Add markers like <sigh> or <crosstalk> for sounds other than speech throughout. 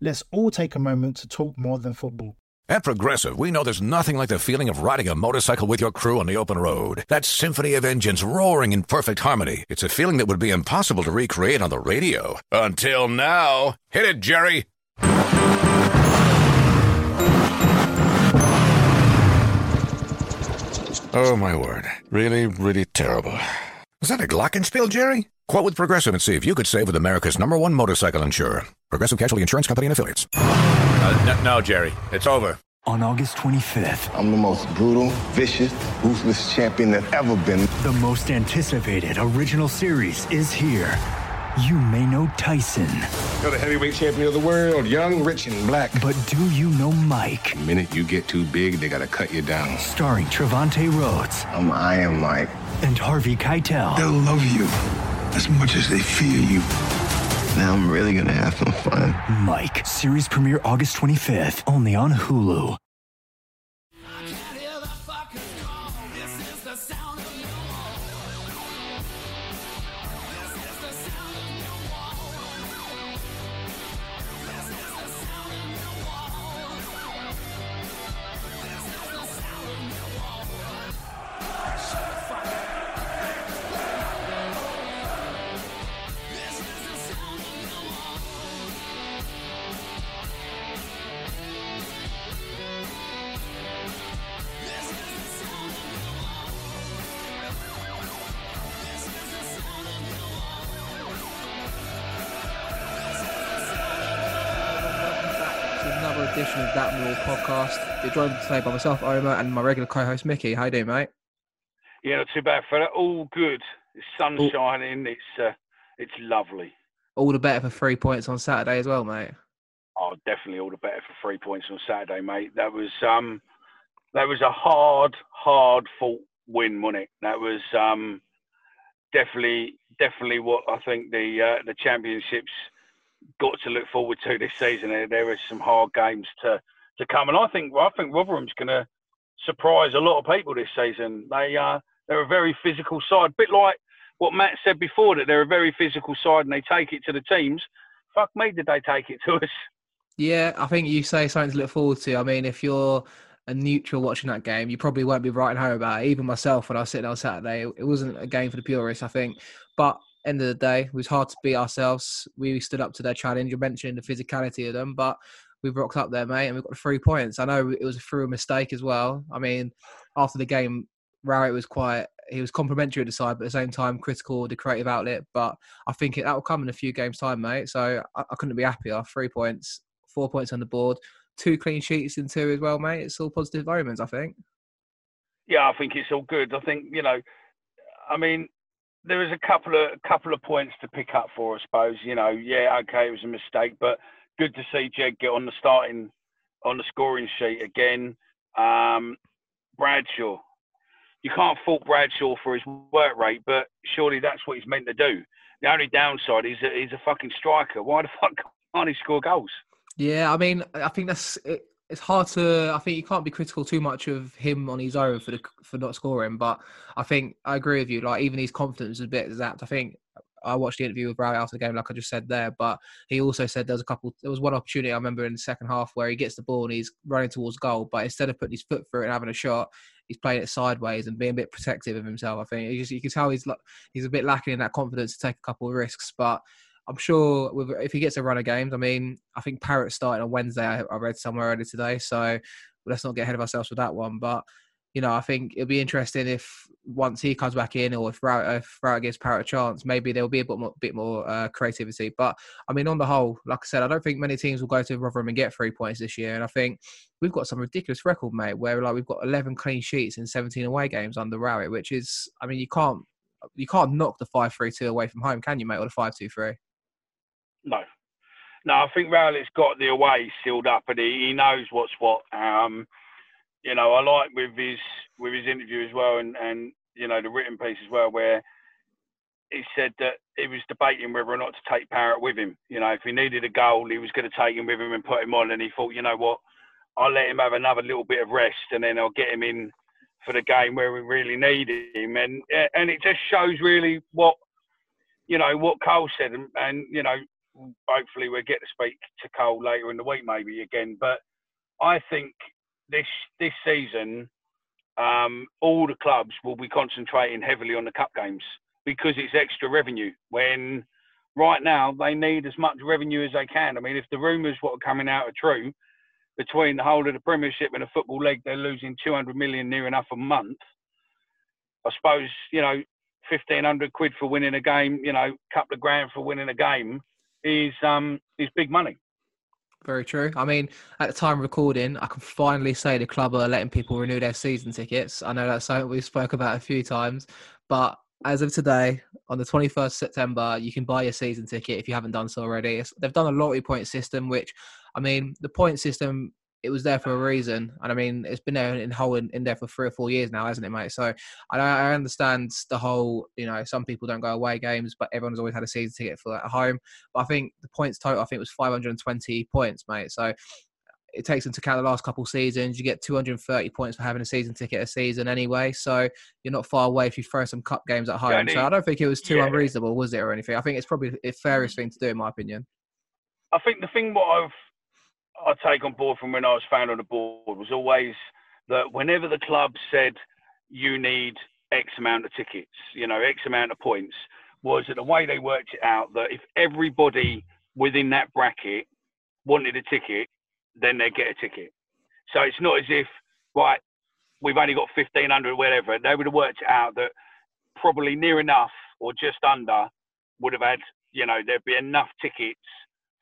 Let's all take a moment to talk more than football. At Progressive, we know there's nothing like the feeling of riding a motorcycle with your crew on the open road. That symphony of engines roaring in perfect harmony. It's a feeling that would be impossible to recreate on the radio. Until now. Hit it, Jerry! Oh, my word. Really, really terrible. Was that a glockenspiel, Jerry? Quote with Progressive and see if you could save with America's number one motorcycle insurer. Progressive Casualty Insurance Company and Affiliates. Uh, no, no, Jerry. It's over. On August 25th, I'm the most brutal, vicious, ruthless champion that ever been. the most anticipated original series is here. You may know Tyson, You're the heavyweight champion of the world, young, rich, and black. but do you know Mike? The minute you get too big, they gotta cut you down. Starring Trevante Rhodes I'm Mike. and Harvey Keitel. They'll love you as much as they fear you. Now I'm really gonna have some fun. Mike, series premiere August 25th, only on Hulu. Edition of That Raw podcast. You're joined today by myself, Omar, and my regular co-host Mickey. How you doing, mate? Yeah, not too bad, fella. All good. It's All- shining. It's uh, it's lovely. All the better for three points on Saturday as well, mate. Oh, definitely all the better for three points on Saturday, mate. That was um, that was a hard, hard fought win, wasn't it? That was um, definitely, definitely what I think the uh, the championships got to look forward to this season. There, there are some hard games to to come, and I think I think Rotherham's going to surprise a lot of people this season. They uh, they're a very physical side, A bit like what Matt said before that they're a very physical side and they take it to the teams. Fuck me, did they take it to us? Yeah, I think you say something to look forward to. I mean, if you're a neutral watching that game, you probably won't be writing home about it. Even myself, when I was sitting on Saturday, it wasn't a game for the purists, I think. But end of the day, it was hard to beat ourselves. We stood up to their challenge. You mentioned the physicality of them, but we've rocked up there, mate, and we've got three points. I know it was through a mistake as well. I mean, after the game, Rowett was quite. He was complimentary at the side, but at the same time critical the creative outlet. But I think that will come in a few games' time, mate. So I, I couldn't be happier. Three points, four points on the board, two clean sheets in two as well, mate. It's all positive omens, I think. Yeah, I think it's all good. I think you know, I mean, there was a couple of couple of points to pick up for, I suppose. You know, yeah, okay, it was a mistake, but good to see Jed get on the starting on the scoring sheet again. Um, Bradshaw, you can't fault Bradshaw for his work rate, but surely that's what he's meant to do. The only downside is that he's a fucking striker. Why the <laughs> fuck can't he score goals? Yeah, I mean, I think that's it, it's hard to. I think you can't be critical too much of him on his own for the for not scoring. But I think I agree with you. Like even his confidence is a bit zapped. I think I watched the interview with Rowett after the game, like I just said there, but he also said there was a couple. There was one opportunity I remember in the second half where he gets the ball and he's running towards goal, but instead of putting his foot through it and having a shot, he's playing it sideways and being a bit protective of himself. I think you, just, you can tell he's he's a bit lacking in that confidence to take a couple of risks, but. I'm sure with, if he gets a run of games, I mean, I think Parrott starting on Wednesday. I, I read somewhere earlier today, so let's not get ahead of ourselves with that one. But you know, I think it'll be interesting if once he comes back in, or if Rowett, if gives Parrott a chance, maybe there'll be a bit more, bit more uh, creativity. But I mean, on the whole, like I said, I don't think many teams will go to Rotherham and get three points this year. And I think we've got some ridiculous record, mate, where like we've got 11 clean sheets in 17 away games under Rowett, which is, I mean, you can't you can't knock the five three two away from home, can you, mate, or the five two three? No, no, I think Rowett's got the away sealed up, and he, he knows what's what. Um, you know, I like with his with his interview as well, and and you know the written piece as well, where he said that he was debating whether or not to take Parrott with him. You know, if he needed a goal, he was going to take him with him and put him on, and he thought, you know what, I'll let him have another little bit of rest, and then I'll get him in for the game where we really need him, and and it just shows really what you know what Cole said, and, and you know hopefully we'll get to speak to Cole later in the week maybe again. But I think this this season, um, all the clubs will be concentrating heavily on the cup games because it's extra revenue. When right now they need as much revenue as they can. I mean, if the rumours what are coming out are true, between the whole of the Premiership and the Football League, they're losing 200 million near enough a month. I suppose you know 1500 quid for winning a game, you know, a couple of grand for winning a game is um is big money. Very true. I mean, at the time of recording, I can finally say the club are letting people renew their season tickets. I know that's something we spoke about a few times, but as of today, on the 21st September, you can buy your season ticket if you haven't done so already. It's, they've done a lottery point system, which, I mean, the point system it was there for a reason. And I mean, it's been there in whole in, in, there for three or four years now, hasn't it, mate? So I, I understand the whole, you know, some people don't go away games, but everyone's always had a season ticket for at home. But I think the points total, I think, was 520 points, mate. So it takes into account the last couple of seasons. You get 230 points for having a season ticket a season anyway. So you're not far away if you throw some cup games at home. so I don't think it was too yeah. unreasonable, was it, or anything? I think it's probably the fairest thing to do, in my opinion. I think the thing what I've I take on board from when I was found on the board was always that whenever the club said you need X amount of tickets, you know, X amount of points, was that the way they worked it out that if everybody within that bracket wanted a ticket, then they get a ticket. So it's not as if, right, we've only got 1,500 whatever. They would have worked it out that probably near enough or just under would have had, you know, there'd be enough tickets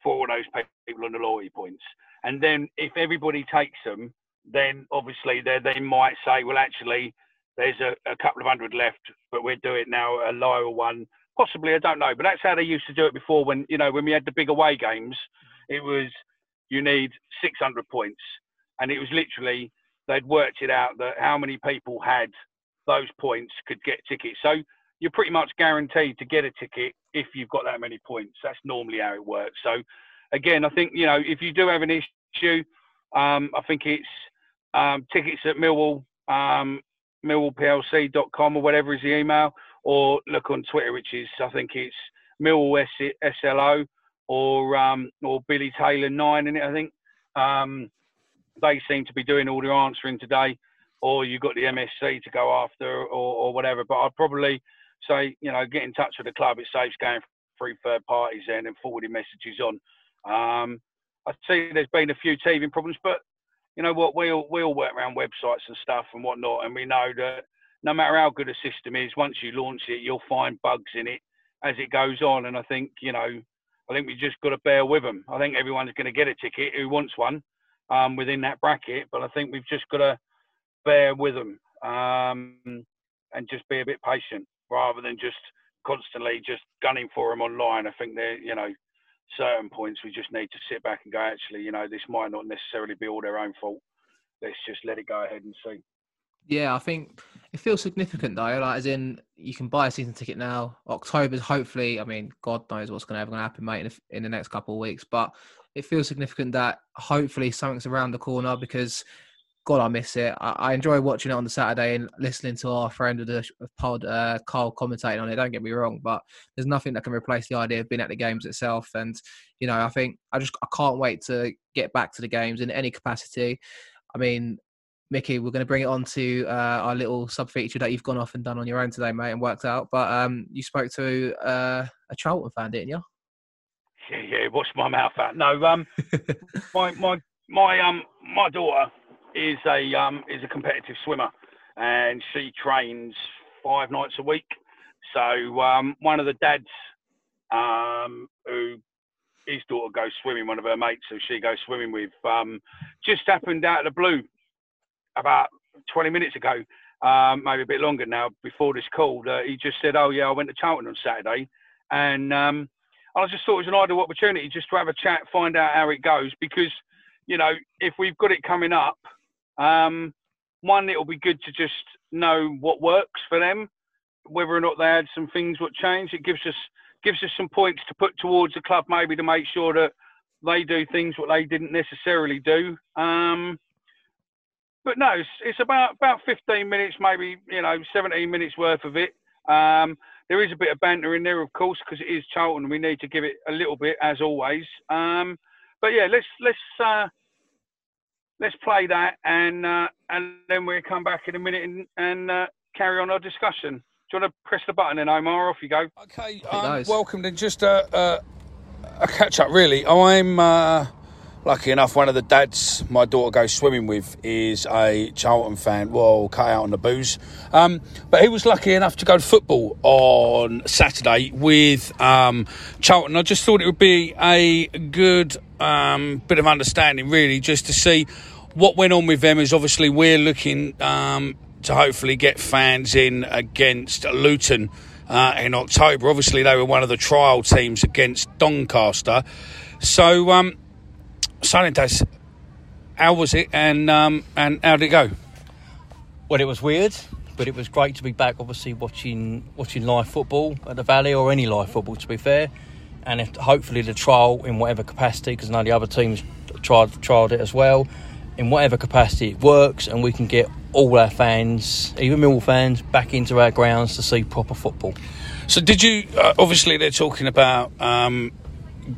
for all those people on the loyalty points. And then if everybody takes them, then obviously they they might say, well, actually, there's a, a couple of hundred left, but we'll do it now a lower one. Possibly, I don't know, but that's how they used to do it before. When you know when we had the big away games, it was you need 600 points, and it was literally they'd worked it out that how many people had those points could get tickets. So you're pretty much guaranteed to get a ticket if you've got that many points. That's normally how it works. So again, I think you know if you do have an issue, um, I think it's um, tickets at Millwall um, millwallplc.com or whatever is the email, or look on Twitter, which is I think it's Millwall SLO or um, or Billy Taylor nine in it. I think um, they seem to be doing all the answering today, or you've got the MSC to go after or, or whatever. But I'd probably say you know get in touch with the club. It saves going through third parties and then forwarding messages on. Um, I see there's been a few teething problems, but you know what? We all we all work around websites and stuff and whatnot, and we know that no matter how good a system is, once you launch it, you'll find bugs in it as it goes on. And I think you know, I think we've just got to bear with them. I think everyone's going to get a ticket who wants one um, within that bracket, but I think we've just got to bear with them um, and just be a bit patient rather than just constantly just gunning for them online. I think they're you know certain points we just need to sit back and go, actually, you know, this might not necessarily be all their own fault. Let's just let it go ahead and see. Yeah, I think it feels significant though. Like, as in, you can buy a season ticket now. October's hopefully. I mean, God knows what's going to happen, mate, in, in the next couple of weeks. But it feels significant that hopefully something's around the corner because God, I miss it. I, I, enjoy watching it on the Saturday and listening to our friend of the pod, uh, Carl, commentating on it. Don't get me wrong, but there's nothing that can replace the idea of being at the games itself. And you know, I think I just I can't wait to get back to the games in any capacity. I mean, Mickey, we're going to bring it on to uh, our little sub feature that you've gone off and done on your own today, mate, and worked out. But um, you spoke to uh, a Charlton fan, didn't you? Yeah, yeah. Watch my mouth out. No, um, <laughs> my my my um my daughter is a um is a competitive swimmer, and she trains five nights a week. So um, one of the dads um, who his daughter goes swimming, one of her mates who she goes swimming with, um, just happened out of the blue about 20 minutes ago, um, maybe a bit longer now, before this call, he just said, "Oh yeah, I went to Charlton on Saturday," and um, I just thought it was an ideal opportunity just to have a chat, find out how it goes, because you know if we've got it coming up, um, one it'll be good to just know what works for them, whether or not they had some things what changed. It gives us gives us some points to put towards the club maybe to make sure that they do things what they didn't necessarily do. Um, but no, it's, it's, about about 15 minutes, maybe you know 17 minutes worth of it. Um, there is a bit of banter in there, of course, because it is Charlton, we need to give it a little bit, as always. Um, but yeah, let's let's uh, let's play that, and uh, and then we'll come back in a minute and, and uh, carry on our discussion. Do you want to press the button, then Omar? Off you go. Okay, um, welcome to just a, a, a catch up. Really, I'm uh, lucky enough, one of the dads my daughter goes swimming with is a Charlton fan. Well, cut out on the booze. Um, but he was lucky enough to go to football on Saturday with um, Charlton. I just thought it would be a good um, bit of understanding, really, just to see what went on with them. Is obviously we're looking um, to hopefully get fans in against Luton. Uh, in October, obviously they were one of the trial teams against Doncaster. So um, Silent how was it and um, and how did it go? Well, it was weird, but it was great to be back. Obviously, watching watching live football at the Valley or any live football, to be fair, and if, hopefully the trial in whatever capacity, because of the other teams tried tried it as well. In whatever capacity it works, and we can get all our fans, even Millwall fans, back into our grounds to see proper football. So, did you? Uh, obviously, they're talking about um,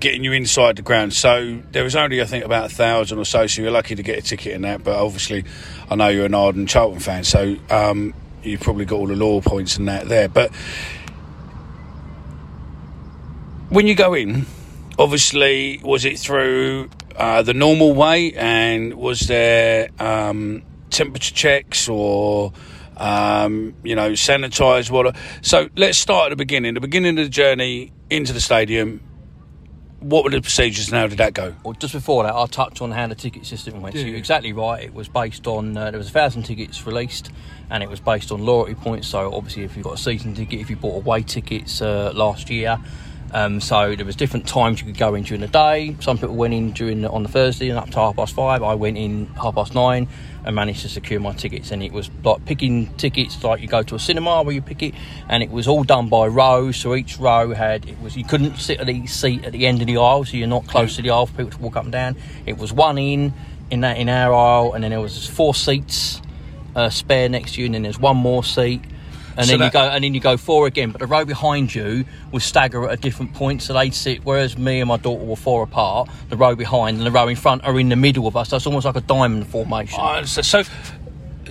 getting you inside the ground. So there was only, I think, about a thousand or so. So you're lucky to get a ticket in that. But obviously, I know you're an ardent Charlton fan, so um, you've probably got all the law points and that there. But when you go in, obviously, was it through uh, the normal way? And was there um, temperature checks or? Um, you know, sanitized water. So let's start at the beginning. The beginning of the journey into the stadium what were the procedures and how did that go? Well, just before that, I'll touch on how the ticket system went. Yeah. So you're exactly right. It was based on, uh, there was a thousand tickets released and it was based on loyalty points. So obviously, if you've got a season ticket, if you bought away tickets uh, last year, um, so there was different times you could go in during the day. Some people went in during the, on the Thursday and up to half past five. I went in half past nine and managed to secure my tickets. And it was like picking tickets like you go to a cinema where you pick it, and it was all done by row. So each row had it was you couldn't sit at the seat at the end of the aisle, so you're not close to the aisle for people to walk up and down. It was one in in that in our aisle, and then there was four seats uh, spare next to you, and then there's one more seat and so then that, you go and then you go four again. But the row behind you will stagger at a different point, so they'd sit. Whereas me and my daughter were four apart, the row behind and the row in front are in the middle of us. So it's almost like a diamond formation. So, so,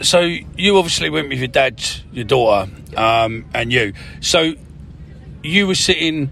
so you obviously went with your dad, your daughter, um, and you. So you were sitting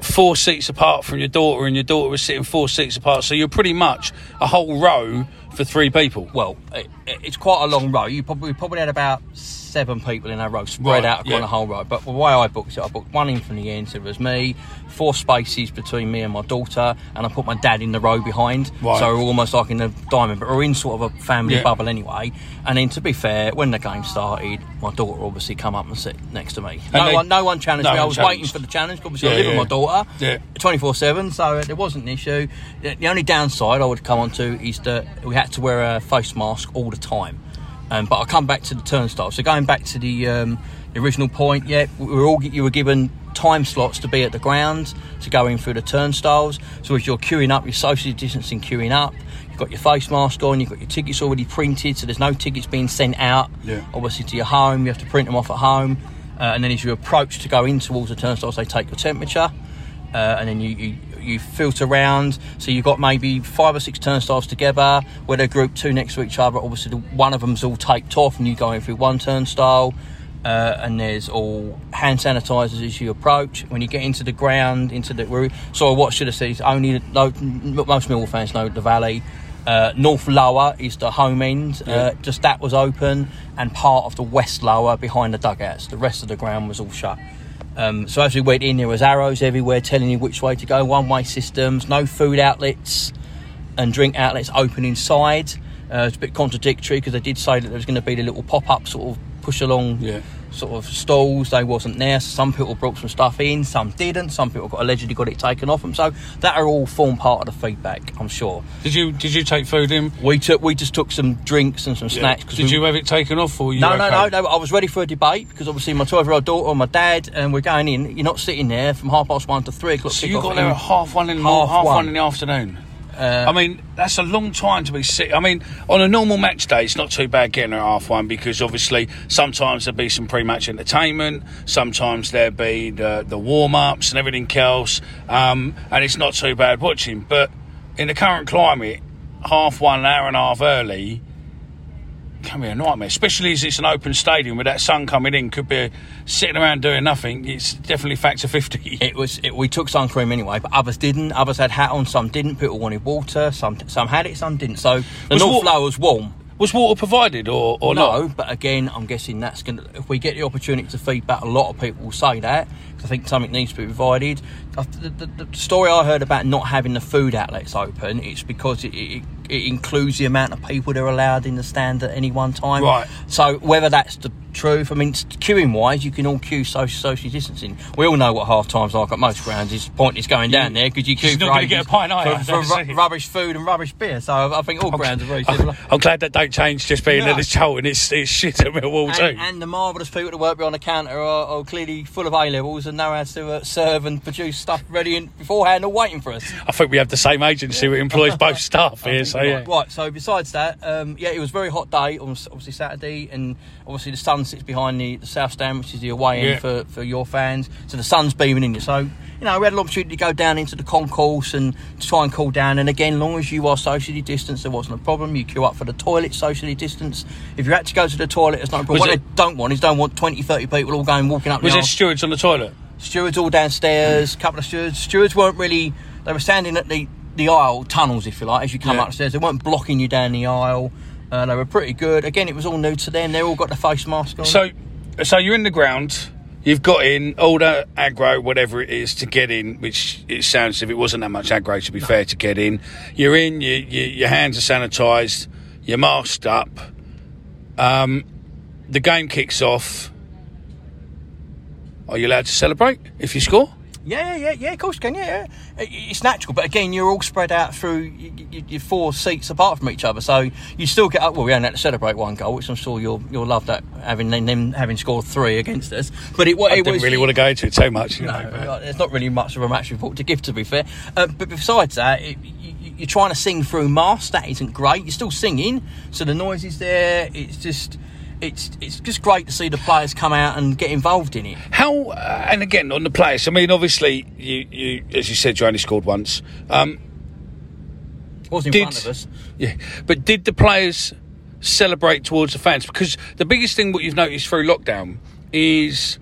four seats apart from your daughter, and your daughter was sitting four seats apart. So you're pretty much a whole row for three people. Well, it, it's quite a long row. You probably probably had about seven people in our row spread right, out across yeah. the whole row. But the way I booked it, I booked one in from the end, so it was me, four spaces between me and my daughter, and I put my dad in the row behind. Right. So we're almost like in the diamond, but we're in sort of a family yeah. bubble anyway. And then to be fair, when the game started, my daughter obviously come up and sit next to me. no they, one, no one challenged no me. I was challenged. waiting for the challenge. Obviously, yeah, I live with my daughter, twenty four seven, so there wasn't an issue. The only downside I would come on to is that we had to wear a face mask all the time. Um, but I'll come back to the turnstile. So going back to the, um, the original point, yeah, we were all you were given time slots to be at the ground to go in through the turnstiles. So if you're queuing up, you're socially distancing queuing up. You've got your face mask on. You've got your tickets already printed, so there's no tickets being sent out. Yeah. Obviously to your home, you have to print them off at home. Uh, and then as you approach to go in towards the turnstiles, they take your temperature, uh, and then you, you you filter around. So you've got maybe five or six turnstiles together where they're grouped two next to each other. Obviously, one of them's all taped off, and you go in through one turnstile. Uh, and there's all hand sanitizers as you approach. When you get into the ground, into the room. So what should I say? is only no, most Millwall fans know the valley. Uh, North Lower is the home end. Yeah. Uh, just that was open, and part of the West Lower behind the dugouts. The rest of the ground was all shut. Um, so as we went in, there was arrows everywhere telling you which way to go. One-way systems, no food outlets and drink outlets open inside. Uh, it's a bit contradictory because they did say that there was going to be the little pop-up sort of push along Yeah. Sort of stalls. They wasn't there. So some people brought some stuff in, some didn't. Some people got allegedly got it taken off them. So that are all form part of the feedback. I'm sure. Did you did you take food in? We took we just took some drinks and some snacks. 'cause Did we- you have it taken off or you no, no, no, no. I was ready for a debate because obviously my 12 year old daughter and my dad, and we're going in. You're not sitting there from half past one to three o'clock. So you got there at half one in the half half one. one. in the afternoon. Uh, I mean, that's a long time to be sick. I mean, on a normal match day, it's not too bad getting at half one because obviously sometimes there'll be some pre-match entertainment, sometimes there'll be the, the warm-ups and everything else, um, and it's not too bad watching. But in the current climate, half one, an hour and a half early can be a nightmare, especially as it's an open stadium with that sun coming in. Could be sitting around doing nothing. It's definitely factor fifty. <laughs> It was. It, we took sun cream anyway, but others didn't. Others had hat on. Some didn't. People wanted water. Some some had it. Some didn't. So the Was North wa- was warm. Was water provided or, or no, not? but again, I'm guessing that's going to. If we get the opportunity to feedback, a lot of people will say that. I think something needs to be provided. The, the, the story I heard about not having the food outlets open, it's because it, it, it includes the amount of people that are allowed in the stand at any one time. Right. So whether that's the truth, I mean, queuing wise, you can all queue social, social distancing. We all know what half times like at most grounds is pointless going down there because you queue not for gonna get a pint, you? for, for ru- rubbish food and rubbish beer. So I think all grounds are very similar. I'm glad that don't change just being No. at this Charlton. It's, it's shit at Millwall too. And, and the marvellous people that work behind the counter are, are clearly full of A levels and know how to uh, serve and produce stuff ready in, beforehand or waiting for us. I think we have the same agency that employs <laughs> both staff here. So yeah. Right, so besides that, um, yeah, it was a very hot day on obviously Saturday, and obviously the sun sits behind the, the south stand, which is the away end Yeah. for, for your fans. So the sun's beaming in you. So, you know, we had an opportunity to go down into the concourse and to try and cool down. And again, long as you are socially distanced, there wasn't a problem. You queue up for the toilet socially distanced. If you had to go to the toilet, there's no problem. Was what it- they don't want is don't want 20, 30 people all going walking up Was the there stewards on the toilet? Stewards all downstairs, a couple of stewards. Stewards weren't really, they were standing at the, the aisle tunnels, if you like, as you come Yeah. upstairs. They weren't blocking you down the aisle. Uh, they were pretty good. Again, it was all new to them. They all got the face mask on. So, so you're in the ground. You've got in all that aggro, whatever it is, to get in. Which it sounds as if it wasn't that much aggro, to be fair, to get in. You're in. You, you, your hands are sanitised. You're masked up. Um, the game kicks off. Are you allowed to celebrate if you score? Yeah, yeah, yeah, of course you can. Yeah, yeah. It's natural, but again, you're all spread out through your four seats apart from each other, so you still get up. Well, we only had to celebrate one goal, which I'm sure you'll you'll love that having them- having scored three against us. But it, wa- I didn't was really want to go into it too much. You No, know, but- there's not really much of a match report to give, to be fair. Uh, but besides that, it, you, you- you're trying to sing through masks. That isn't great. You're still singing, so the noise is there. It's just, it's it's just great to see the players come out and get involved in it. How uh, and again on the players. I mean, obviously, you, you as you said, you only scored once. Um, was in Did- front of us. Yeah, but did the players celebrate towards the fans? Because the biggest thing what you've noticed through lockdown is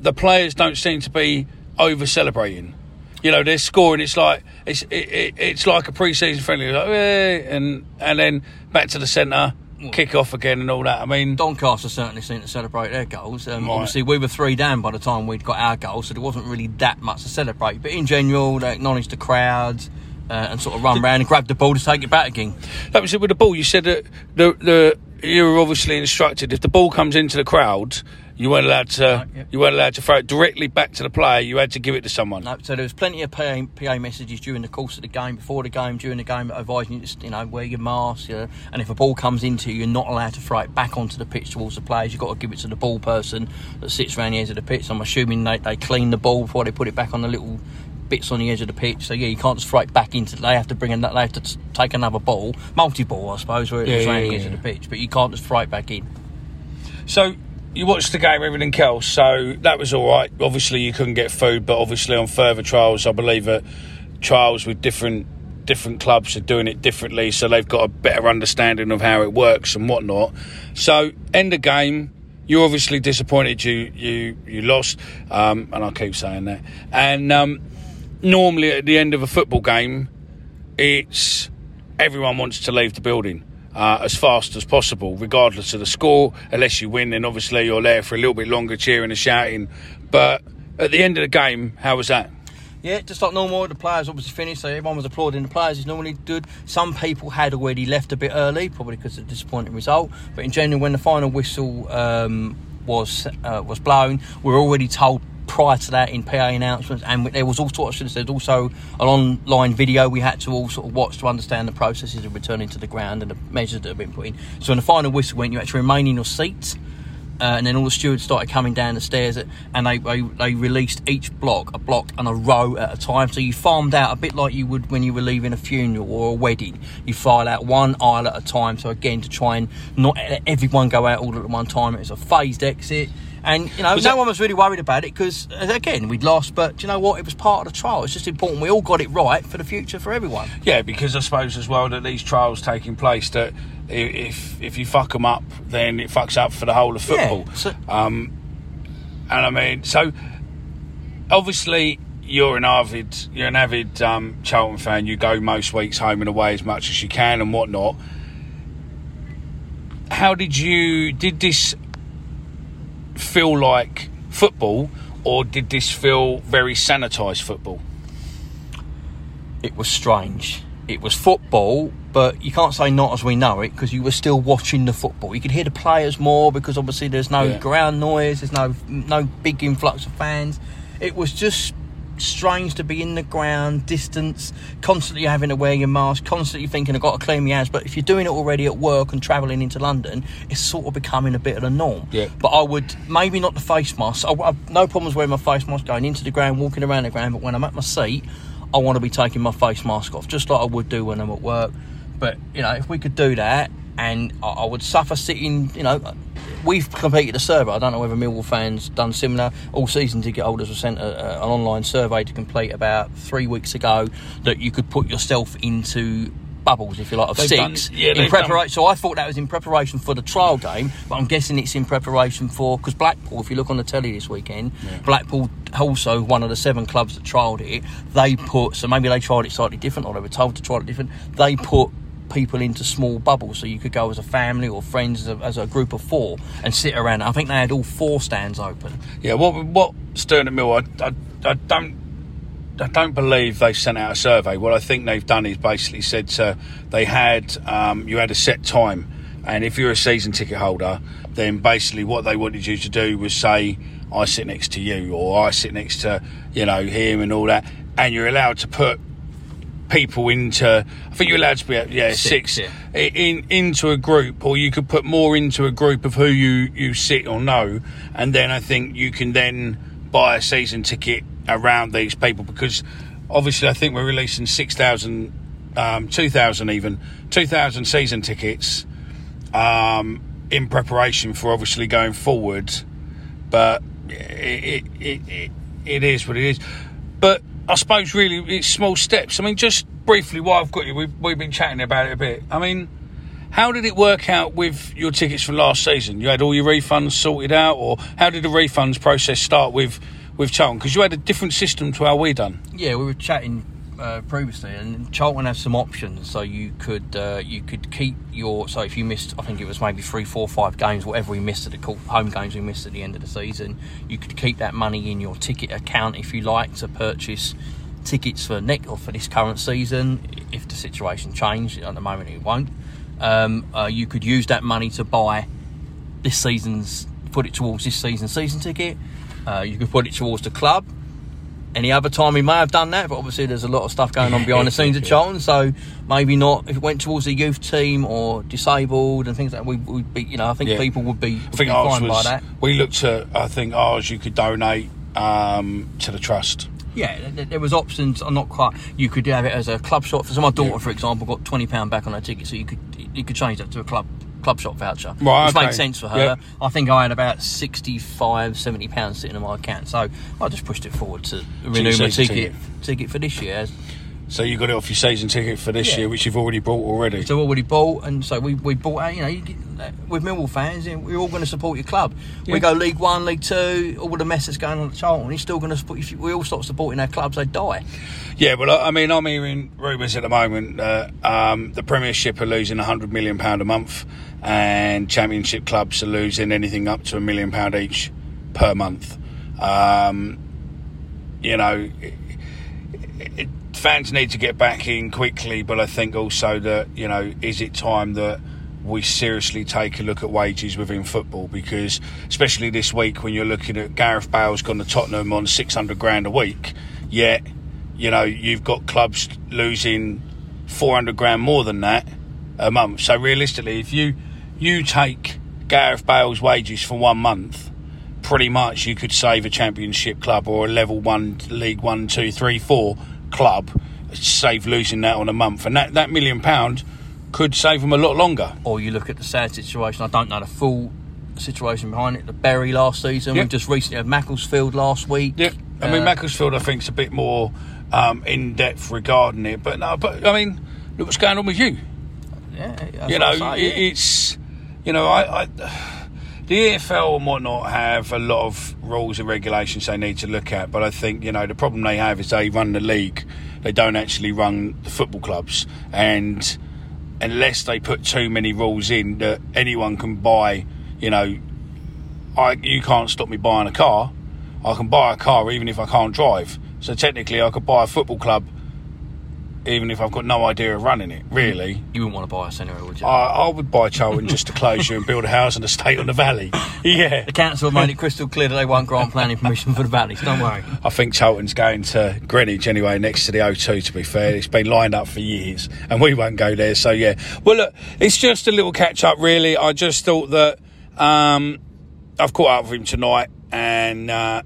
the players don't seem to be over celebrating. You know, they're scoring. It's like it's it, it, it's like a pre-season friendly, like, "Eh," and and then back to the centre, kick off again, and all that. I mean, Doncaster certainly seemed to celebrate their goals. Um, Right. Obviously, we were three down by the time we'd got our goal, so there wasn't really that much to celebrate. But in general, they acknowledged the crowds uh, and sort of run around and grab the ball to take it back again. that was it with the ball. You said that the the you were obviously instructed if the ball comes into the crowd, You weren't allowed to. You weren't allowed to throw it directly back to the player. You had to give it to someone. No, so there was plenty of PA, PA messages during the course of the game, before the game, during the game, advising you to, you know, wear your mask. You know, and if a ball comes into you, you're not allowed to throw it back onto the pitch towards the players. You've got to give it to the ball person that sits around the edge of the pitch. I'm assuming they, they clean the ball before they put it back on the little bits on the edge of the pitch. So yeah, you can't just throw it back into. They have to bring. An, they have to t- take another ball, multi ball, I suppose, where it Yeah, around yeah, the edge yeah. of the pitch. But you can't just throw it back in. So you watched the game, everything else. So that was all right. Obviously, you couldn't get food, but obviously on further trials, I believe that trials with different different clubs are doing it differently, so they've got a better understanding of how it works and whatnot. So end of game. You're obviously disappointed you you you lost, um, and I keep saying that. And um, normally at the end of a football game, it's everyone wants to leave the building uh, as fast as possible, regardless of the score. Unless you win, then obviously you're there for a little bit longer, cheering and shouting. But at the end of the game, how was that? Yeah, just like normal, the players obviously finished, so everyone was applauding the players. It's normally good. Some people had already left a bit early, probably because of the disappointing result. But in general, when the final whistle um, was uh, was blown, we were already told prior to that in PA announcements, and there was all sorts of there's also an online video we had to all sort of watch to understand the processes of returning to the ground and the measures that have been put in. So when the final whistle went, you had to remain in your seat. Uh, and then all the stewards started coming down the stairs, and they, they they released each block, a block and a row at a time. So you farmed out a bit like you would when you were leaving a funeral or a wedding. You file out one aisle at a time. So again, to try and not let everyone go out all at one time. It's a phased exit. And you know, Was no that- one was really worried about it because, again, we'd lost. But do you know what? It was part of the trial. It's just important we all got it right for the future for everyone. Yeah, because I suppose as well that these trials taking place that if if you fuck them up, then it fucks up for the whole of Yeah, football. so- um, and I mean, so obviously you're an avid you're an avid um, Charlton fan. You go most weeks home and away as much as you can and whatnot. How did you did this feel like football, or did this feel very sanitised football? it was strange. It was football, but you can't say not as we know it because you were still watching the football. You could hear the players more because obviously there's no Yeah. ground noise, there's no no big influx of fans. It was just strange to be in the ground, distance, constantly having to wear your mask, constantly thinking I've got to clean my hands. But if you're doing it already at work and travelling into London, it's sort of becoming a bit of a norm. Yeah. But I would maybe not the face mask. I, I've no problems wearing my face mask going into the ground, walking around the ground. But when I'm at my seat, I want to be taking my face mask off, just like I would do when I'm at work. But you know, if we could do that, and I, I would suffer sitting, you know. We've completed a survey. I don't know whether Millwall fans done similar. All season ticket holders were sent a, a, an online survey to complete about three weeks ago that you could put yourself into bubbles, if you like, of They've six done- yeah, in preparation. So I thought that was in preparation for the trial game, but I'm guessing it's in preparation for because Blackpool. If you look on the telly this weekend, Blackpool also one of the seven clubs that trialled it. They put so maybe they tried it slightly different, or they were told to try it different. They put people into small bubbles so you could go as a family or friends as a, as a group of four and sit around. I think they had all four stands open. Yeah, what what Stern Mill, I, I, I don't I don't believe they sent out a survey. What I think they've done is basically said to, they had um, you had a set time, and if you're a season ticket holder, then basically what they wanted you to do was say, "I sit next to you," or "I sit next to you know him," and all that, and you're allowed to put people into. I think you're allowed to be yeah Six, six, yeah. in into a group, or you could put more into a group of who you you sit or know, and then I think you can then buy a season ticket around these people because obviously I think we're releasing six thousand, um, two thousand even two thousand season tickets um, in preparation for obviously going forward, but it, it it it is what it is. But I suppose really it's small steps. I mean, just briefly, while I've got you, we've, we've been chatting about it a bit. I mean, how did it work out with your tickets from last season? You had all your refunds sorted out, or how did the refunds process start with with Charlton? Because you had a different system to how we done. Yeah, we were chatting uh, previously, and Charlton has some options. So you could uh, you could keep your so if you missed, I think it was maybe three, four, five games, whatever we missed at the home games we missed at the end of the season, you could keep that money in your ticket account if you like to purchase tickets for next or for this current season. If the situation changed, at the moment it won't. Um, uh, you could use that money to buy this season's put it towards this season season ticket. Uh, you could put it towards the club. Any other time we may have done that, but obviously there's a lot of stuff going on behind the scenes at Charlton, so maybe not. If it went towards the youth team or disabled and things like that, we would be, you know, I think Yeah. people would be, I think be ours fine by was. that. We looked at. I think ours you could donate um, to the trust. Yeah, th- th- there was options. I'm not quite. You could have it as a club shop. So my daughter, for example, got twenty pound back on her ticket, so you could you could change that to a club club shop voucher, Right, which okay. makes sense for her. Yeah. I think I had about 65, 70 pounds sitting in my account, so I just pushed it forward to renew my ticket ticket for this year. So you got it off your season ticket for this Yeah. year, which you've already bought already. So already bought, and so we, we bought. You know, you get, with Millwall fans, we're all going to support your club. Yeah. We go League One, League Two, all the mess that's going on at Charlton. You're still going to support. If you, we all stop supporting our clubs, they die. Yeah, well, I mean, I'm hearing rumours at the moment that um, the Premiership are losing hundred million pound a month, and Championship clubs are losing anything up to a million pound each per month. Um, you know, it, it, fans need to get back in quickly, but I think also that you know, is it time that we seriously take a look at wages within football? Because especially this week, when you're looking at Gareth Bale's gone to Tottenham on six hundred grand a week, yet you know you've got clubs losing four hundred grand more than that a month. So realistically, if you you take Gareth Bale's wages for one month, pretty much you could save a championship club or a level one league one, two, three, four club, save losing that on a month, and that that million pound could save them a lot longer. Or you look at the sad situation. I don't know the full situation behind it. The Bury last season. Yeah. We've just recently had Macclesfield last week. Yeah, I mean Uh, Macclesfield, I think is a bit more um, in depth regarding it, but no, but I mean, look what's going on with you. Yeah, you know, say, yeah. it's you know, I, I the EFL and whatnot have a lot of rules and regulations they need to look at, but I think you know the problem they have is they run the league, they don't actually run the football clubs, and unless they put too many rules in that anyone can buy, you know, I you can't stop me buying a car. I can buy a car even if I can't drive. So technically, I could buy a football club even if I've got no idea of running it. Really, You wouldn't want to buy us anyway, would you? I, I would buy Charlton just to close you and build a house and a estate on the valley. <laughs> <laughs> Yeah. The council have made it crystal clear that they won't grant planning permission for the valleys. Don't worry. I think Charlton's going to Greenwich anyway, next to the O2, to be fair. It's been lined up for years, and we won't go there, so yeah. Well, look, it's just a little catch up, really. I just thought that um, I've caught up with him tonight, and. Uh,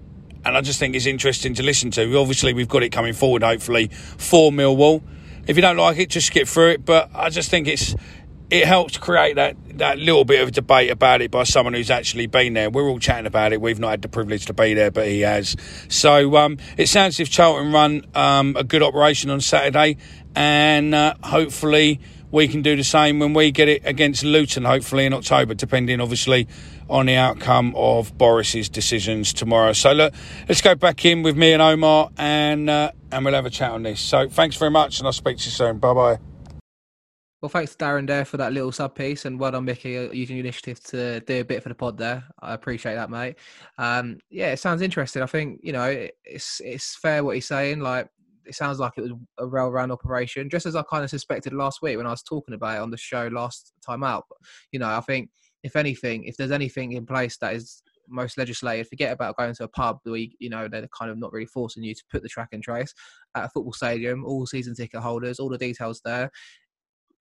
and I just think it's interesting to listen to. Obviously, we've got it coming forward, hopefully, for Millwall. If you don't like it, just skip through it. But I just think it's it helps create that, that little bit of debate about it by someone who's actually been there. We're all chatting about it. We've not had the privilege to be there, but he has. So um, it sounds as if Charlton run um, a good operation on Saturday, and uh, hopefully we can do the same when we get it against Luton, hopefully in October, depending obviously on the outcome of Boris's decisions tomorrow. So look, let's go back in with me and Omar, and uh, and we'll have a chat on this. So thanks very much, and I'll speak to you soon. Bye bye. Well, thanks Darren there for that little sub piece, and well done, Mickey, uh, using your initiative to do a bit for the pod there. I appreciate that, mate. Um, yeah, it sounds interesting. I think you know it's it's fair what he's saying. Like it sounds like it was a well-run operation, just as I kind of suspected last week when I was talking about it on the show last time out. But, You know, I think if anything, if there's anything in place that is most legislated, forget about going to a pub where you, you know they're kind of not really forcing you to put the track and trace at a football stadium. All season ticket holders, all the details there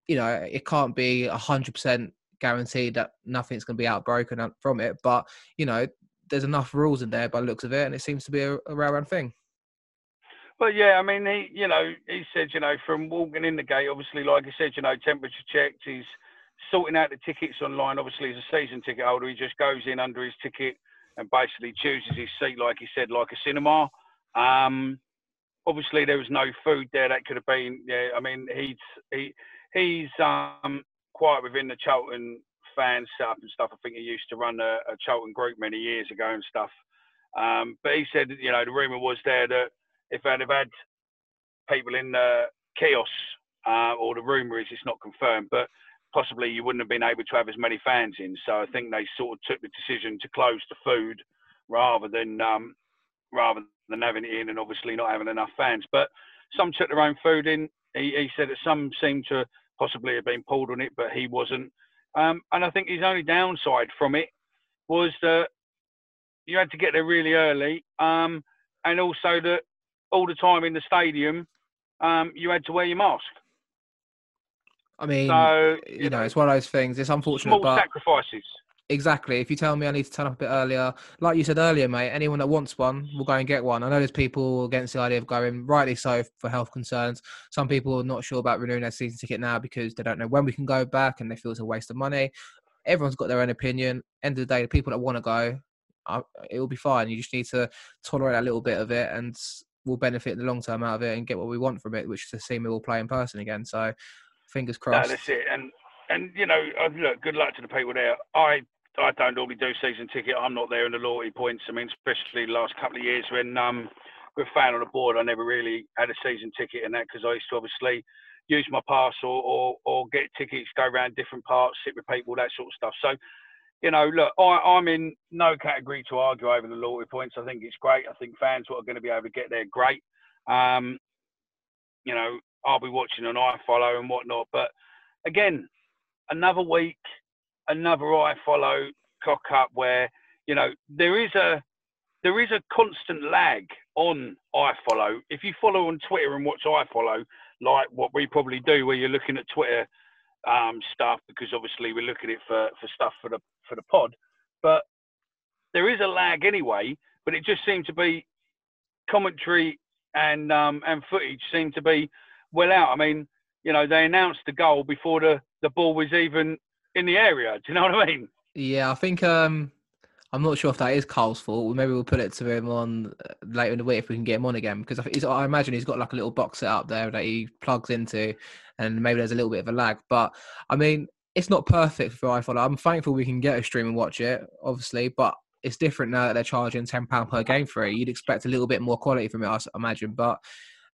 you know, it can't be hundred percent guaranteed that nothing's going to be outbroken out from it. But you know, there's enough rules in there by the looks of it, and it seems to be a, a well-run thing. Well, yeah, I mean, he, you know, he said, you know, from walking in the gate, obviously, like I said, you know, temperature checked. He's sorting out the tickets online. Obviously, as a season ticket holder, he just goes in under his ticket and basically chooses his seat, like he said, like a cinema. Um, obviously, there was no food there. That could have been, yeah. I mean, he's he he's um quite within the Charlton fan setup and stuff. I think he used to run a, a Charlton group many years ago and stuff. Um, but he said, you know, the rumor was there that if they'd have had people in the chaos, uh, or the rumor is it's not confirmed, but possibly you wouldn't have been able to have as many fans in. So I think they sort of took the decision to close the food rather than um, rather than having it in and obviously not having enough fans. But some took their own food in. He, he said that some seemed to possibly have been pulled on it, but he wasn't. Um, and I think his only downside from it was that you had to get there really early, um, and also that all the time in the stadium, um, you had to wear your mask. I mean, So, you know, it's one of those things. It's unfortunate, Small but sacrifices. Exactly. If you tell me I need to turn up a bit earlier, like you said earlier, mate, anyone that wants one will go and get one. I know there's people against the idea of going, rightly so, for health concerns. Some people are not sure about renewing their season ticket now because they don't know when we can go back and they feel it's a waste of money. Everyone's got their own opinion. End of the day, the people that want to go, uh, it will be fine. You just need to tolerate a little bit of it and we'll benefit in the long term out of it and get what we want from it, which is to see Millwall play in person again. So fingers No, crossed. that's it. And and you know, uh, look, good luck to the people there. I I don't normally do season ticket. I'm not there in the loyalty points. I mean, especially the last couple of years when um with fan on the board, I never really had a season ticket and that because I used to obviously use my pass or, or or get tickets, go around different parts, sit with people, that sort of stuff. So. You know, look, I, I'm in no category to argue over the loyalty points. I think it's great. I think fans are going to be able to get there, great. Um, you know, I'll be watching on iFollow and whatnot. But again, another week, another iFollow cock up where you know there is a there is a constant lag on iFollow. If you follow on Twitter and watch iFollow, like what we probably do, where you're looking at Twitter um, stuff because obviously we're looking at it for, for stuff for the for the pod, but there is a lag anyway. But it just seemed to be commentary and um, and footage seemed to be well out. I mean, you know, they announced the goal before the, the ball was even in the area. Do you know what I mean? Yeah, I think um, I'm not sure if that is Carl's fault. Maybe we'll put it to him on uh, later in the week if we can get him on again because I, imagine he's got like a little box set up there that he plugs into, and maybe there's a little bit of a lag. But I mean, it's not perfect for iFollow. I'm thankful we can get a stream and watch it, obviously, but it's different now that they're charging ten pound per game for it. You'd expect a little bit more quality from it, I imagine, but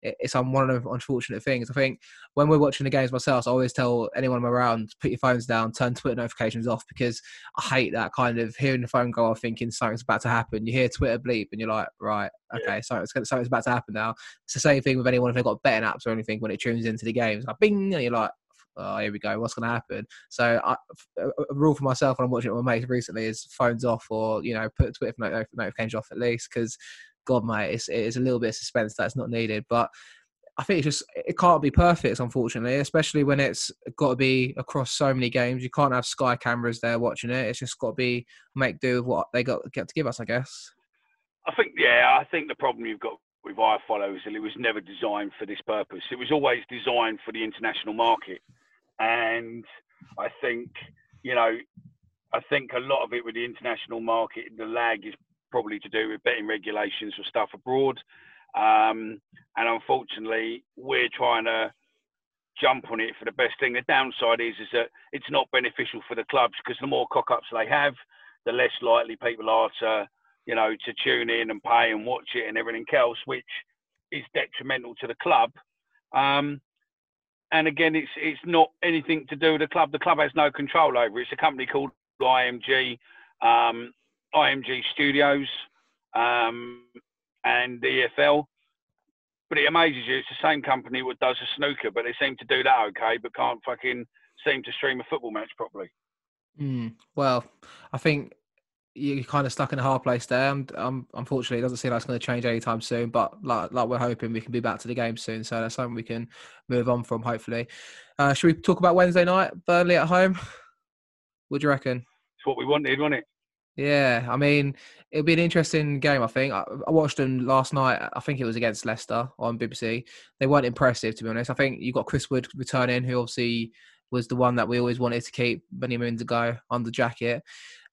it's one of the unfortunate things. I think when we're watching the games myself, I always tell anyone I'm around, put your phones down, turn Twitter notifications off because I hate that kind of hearing the phone go off thinking something's about to happen. You hear Twitter bleep and you're like, right, okay, something's, something's about to happen now. It's the same thing with anyone if they've got betting apps or anything when it tunes into the games. Like bing, and you're like, oh, here we go, what's going to happen? So I, a rule for myself when I'm watching it with my mates recently is phones off or, you know, put Twitter not- notifications off at least because, God, mate, it's, it's a little bit of suspense that's not needed. But I think it's just it can't be perfect, unfortunately, especially when it's got to be across so many games. You can't have Sky cameras there watching it. It's just got to be make do with what they got get to give us, I guess. I think, yeah, I think the problem you've got with iFollow is that it was never designed for this purpose. It was always designed for the international market. And I think, you know, I think a lot of it with the international market, the lag is probably to do with betting regulations for stuff abroad. Um, and unfortunately, we're trying to jump on it for the best thing. The downside is is that it's not beneficial for the clubs because the more cock-ups they have, the less likely people are to, you know, to tune in and pay and watch it and everything else, which is detrimental to the club. Um, and again, it's it's not anything to do with the club. The club has no control over it. It's a company called IMG, um, IMG Studios, um, and the EFL. But it amazes you, it's the same company that does a snooker, but they seem to do that okay, but can't fucking seem to stream a football match properly. Mm, well, I think you're kind of stuck in a hard place there. And um, unfortunately, it doesn't seem like it's going to change anytime soon. But like, like we're hoping, we can be back to the game soon. So that's something we can move on from, hopefully. Uh, should we talk about Wednesday night, Burnley at home? What do you reckon? It's what we wanted, wasn't it? Yeah, I mean, it'll be an interesting game. I think I, I watched them last night. I think it was against Leicester on BBC. They weren't impressive, to be honest. I think you got Chris Wood returning, who obviously was the one that we always wanted to keep many moons ago on the jacket.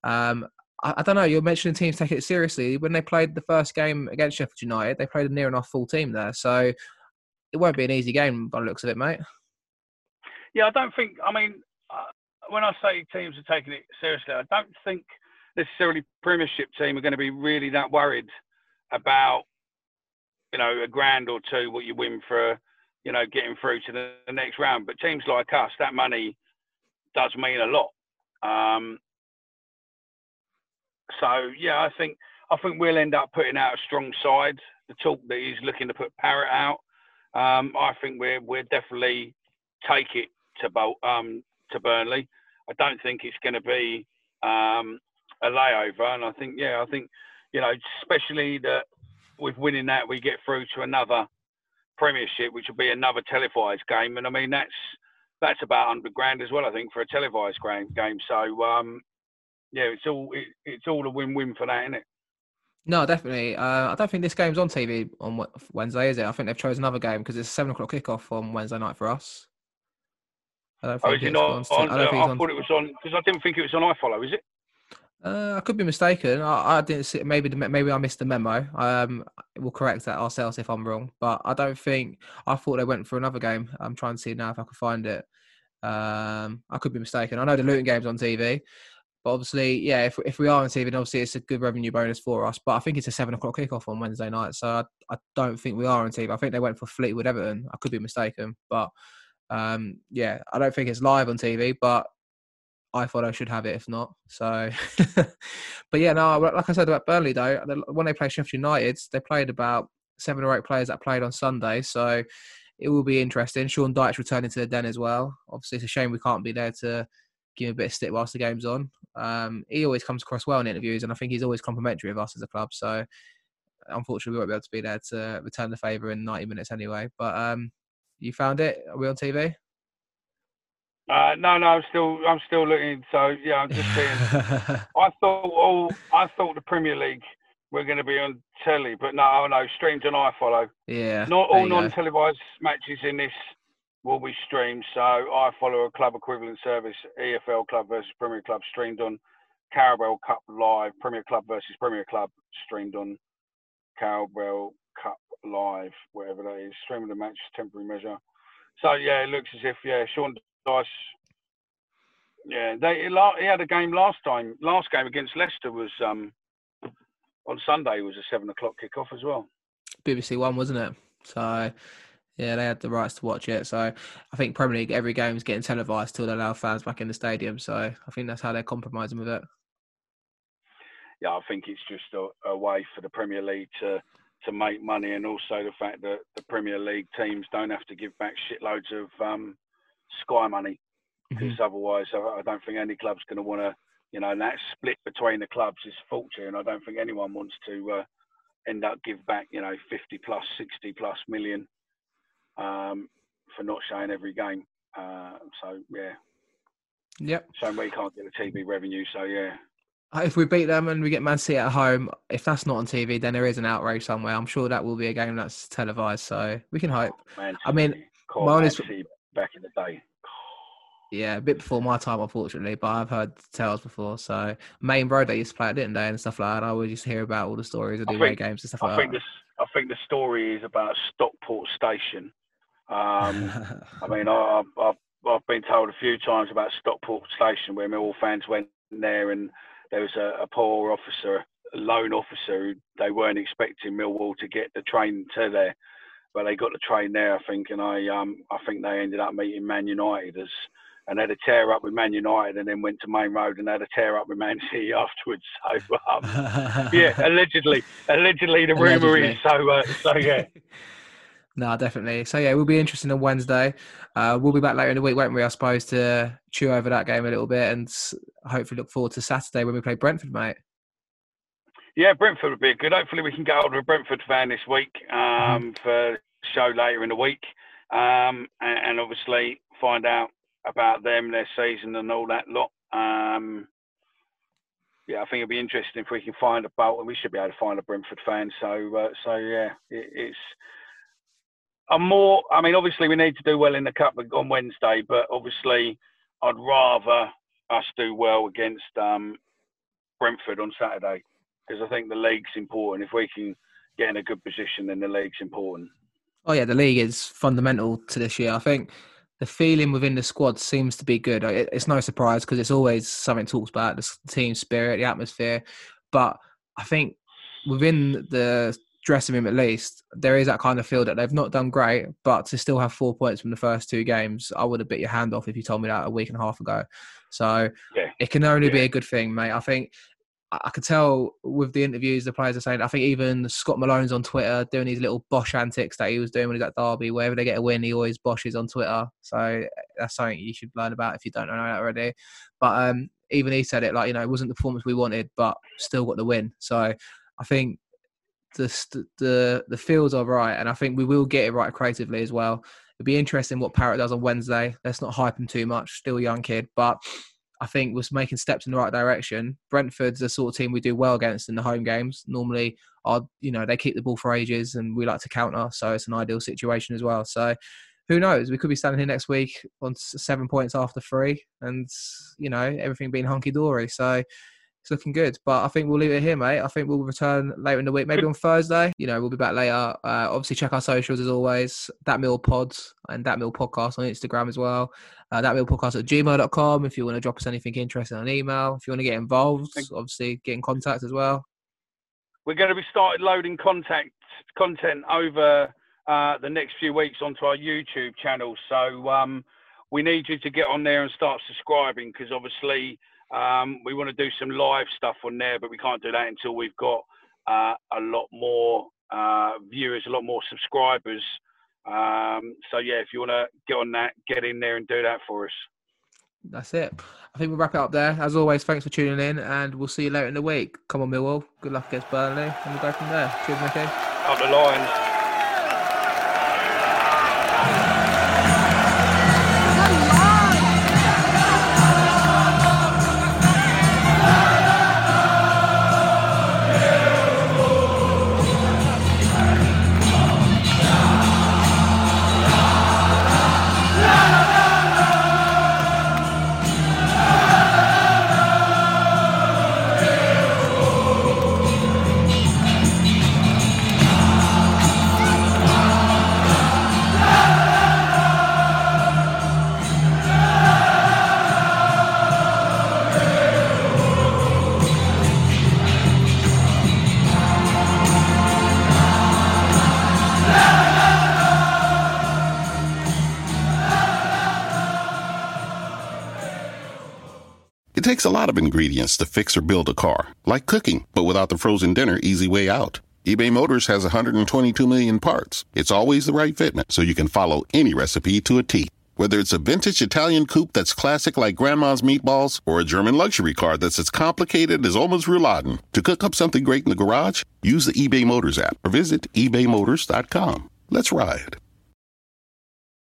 Um, I, I don't know. You're mentioning teams taking it seriously. When they played the first game against Sheffield United, they played a near enough full team there. So it won't be an easy game by the looks of it, mate. Yeah, I don't think. I mean, uh, when I say teams are taking it seriously, I don't think necessarily Premiership team are going to be really that worried about, you know, a grand or two what you win for, you know, getting through to the, the next round. But teams like us, that money does mean a lot. Um, so yeah, I think I think we'll end up putting out a strong side. The talk that he's looking to put Parrott out, um, I think we're we're definitely take it to Bol- um, to Burnley. I don't think it's going to be um, a layover, and I think yeah, I think you know, especially that with winning that, we get through to another Premiership, which will be another televised game. And I mean, that's that's about hundred grand as well, I think, for a televised game. So um, yeah, it's all it, it's all a win-win for that, isn't it? No, definitely. Uh, I don't think this game's on TV on Wednesday, is it? I think they've chosen another game because it's a seven o'clock kickoff on Wednesday night for us. I don't think oh, is it not on, I, don't think I thought it was on because I didn't think it was on iFollow. Is it? Uh, I could be mistaken. I, I, didn't see. Maybe maybe I missed the memo. Um, we'll correct that ourselves if I'm wrong. But I don't think. I thought they went for another game. I'm trying to see now if I can find it. Um, I could be mistaken. I know the Luton game's on TV, but obviously, yeah, if if we are on TV, obviously it's a good revenue bonus for us. But I think it's a seven o'clock kickoff on Wednesday night, so I, I don't think we are on TV. I think they went for Fleetwood Everton. I could be mistaken, but um, yeah, I don't think it's live on TV. But I thought I should have it if not. So, <laughs> but yeah, no, like I said about Burnley though, when they play Sheffield United, they played about seven or eight players that played on Sunday. So it will be interesting. Sean Dyche returning to the den as well. Obviously, it's a shame we can't be there to give him a bit of stick whilst the game's on. Um, he always comes across well in interviews, and I think he's always complimentary of us as a club. So, unfortunately, we won't be able to be there to return the favour in 90 minutes anyway. But um, you found it? Are we on TV? Uh, no, no, I'm still, I'm still looking. So yeah, I'm just saying. <laughs> I thought, oh, I thought the Premier League were going to be on telly, but no, oh no, streamed iFollow. Yeah. Not all non-televised matches in this will be streamed. So iFollow a club equivalent service, EFL club versus Premier Club streamed on Carabao Cup Live, Premier Club versus Premier Club streamed on Carabao Cup Live, whatever that is, streaming the match temporary measure. So yeah, it looks as if yeah, Sean Dyche. Yeah, they he had a game last time. Last game against Leicester was um, on Sunday. Was a seven o'clock kickoff as well. BBC One, wasn't it? So yeah, they had the rights to watch it. So I think Premier League every game is getting televised till they allow fans back in the stadium. So I think that's how they're compromising with it. Yeah, I think it's just a, a way for the Premier League to to make money, and also the fact that the Premier League teams don't have to give back shitloads of um, Sky money because mm-hmm. otherwise, I don't think any club's going to want to. You know, that split between the clubs is fortune. I don't think anyone wants to uh, end up give back, you know, 50 plus, 60 plus million um, for not showing every game. Uh, so yeah. Yep. So we can't get the TV revenue. So yeah. Uh, if we beat them and we get Man City at home, if that's not on TV, then there is an outrage somewhere. I'm sure that will be a game that's televised. So we can hope. Man I mean, my honest back in the day. Yeah, a bit before my time, unfortunately, but I've heard tales before. So Maine Road, they used to play it, didn't they, and stuff like that. I always used to hear about all the stories of the away games and stuff I like think that. I think the story is about Stockport Station. Um, <laughs> I mean, I, have I've been told a few times about Stockport Station where Millwall fans went there and there was a, a poor officer, a lone officer, who they weren't expecting Millwall to get the train to there but they got the train there, I think, and I um I think they ended up meeting Man United as and had a tear up with Man United, and then went to Maine Road and had a tear up with Man City <laughs> afterwards. So um, <laughs> yeah, allegedly, allegedly the rumor is so. Uh, so yeah. No, definitely. So yeah, we'll be interested on Wednesday. Uh, we'll be back later in the week, won't we? I suppose to chew over that game a little bit and hopefully look forward to Saturday when we play Brentford, mate. Yeah, Brentford would be good. Hopefully, we can get hold of a Brentford fan this week um, mm-hmm. for show later in the week, um, and, and, obviously find out about them, their season, and all that lot. Um, yeah, I think it'll be interesting if we can find a Bolton. We should be able to find a Brentford fan. So, uh, so yeah, it, it's. I'm more. I mean, obviously, we need to do well in the cup on Wednesday, but obviously, I'd rather us do well against um, Brentford on Saturday because I think the league's important. If we can get in a good position, then the league's important. Oh yeah, the league is fundamental to this year. I think the feeling within the squad seems to be good. It's no surprise because it's always something talks about the team spirit, the atmosphere. But I think within the dressing room, at least, there is that kind of feel that they've not done great, but to still have four points from the first two games, I would have bit your hand off if you told me that a week and a half ago. So yeah. it can only yeah. be a good thing, mate. I think I could tell with the interviews the players are saying. I think even Scott Malone's on Twitter doing these little Bosch antics that he was doing when he was at Derby. Wherever they get a win, he always Bosches on Twitter. So that's something you should learn about if you don't know that already. But um, even he said it like you know it wasn't the performance we wanted, but still got the win. So I think the the the fields are right, and I think we will get it right creatively as well. It'd be interesting what Parrott does on Wednesday. Let's not hype him too much. Still a young kid, but I think was making steps in the right direction. Brentford's the sort of team we do well against in the home games. Normally, are you know they keep the ball for ages, and we like to counter, so it's an ideal situation as well. So, who knows? We could be standing here next week on seven points after three, and you know everything being hunky dory. So it's looking good. But I think we'll leave it here, mate. I think we'll return later in the week, maybe on Thursday. You know, we'll be back later. Uh, obviously, check our socials as always. That Mill Pods and That Mill Podcast on Instagram as well. Uh, that Mill Podcast at gmail.com if you want to drop us anything interesting on email. If you want to get involved, obviously get in contact as well. We're going to be started loading contact content over uh, the next few weeks onto our YouTube channel. So um, we need you to get on there and start subscribing because obviously um, we want to do some live stuff on there, but we can't do that until we've got uh, a lot more uh, viewers, a lot more subscribers. Um, so yeah, if you want to get on that, get in there and do that for us. That's it. I think we'll wrap it up there. As always, thanks for tuning in, and we'll see you later in the week. Come on, Millwall. Good luck against Burnley, and we'll go from there. Cheers, Mickey. Up the Lions. Takes a lot of ingredients to fix or build a car, like cooking, but without the frozen dinner easy way out. eBay Motors has 122 million parts. It's always the right fitment, so you can follow any recipe to a T. Whether it's a vintage Italian coupe that's classic like grandma's meatballs, or a German luxury car that's as complicated as Oma's rouladen, to cook up something great in the garage, use the eBay Motors app or visit ebaymotors.com. Let's ride.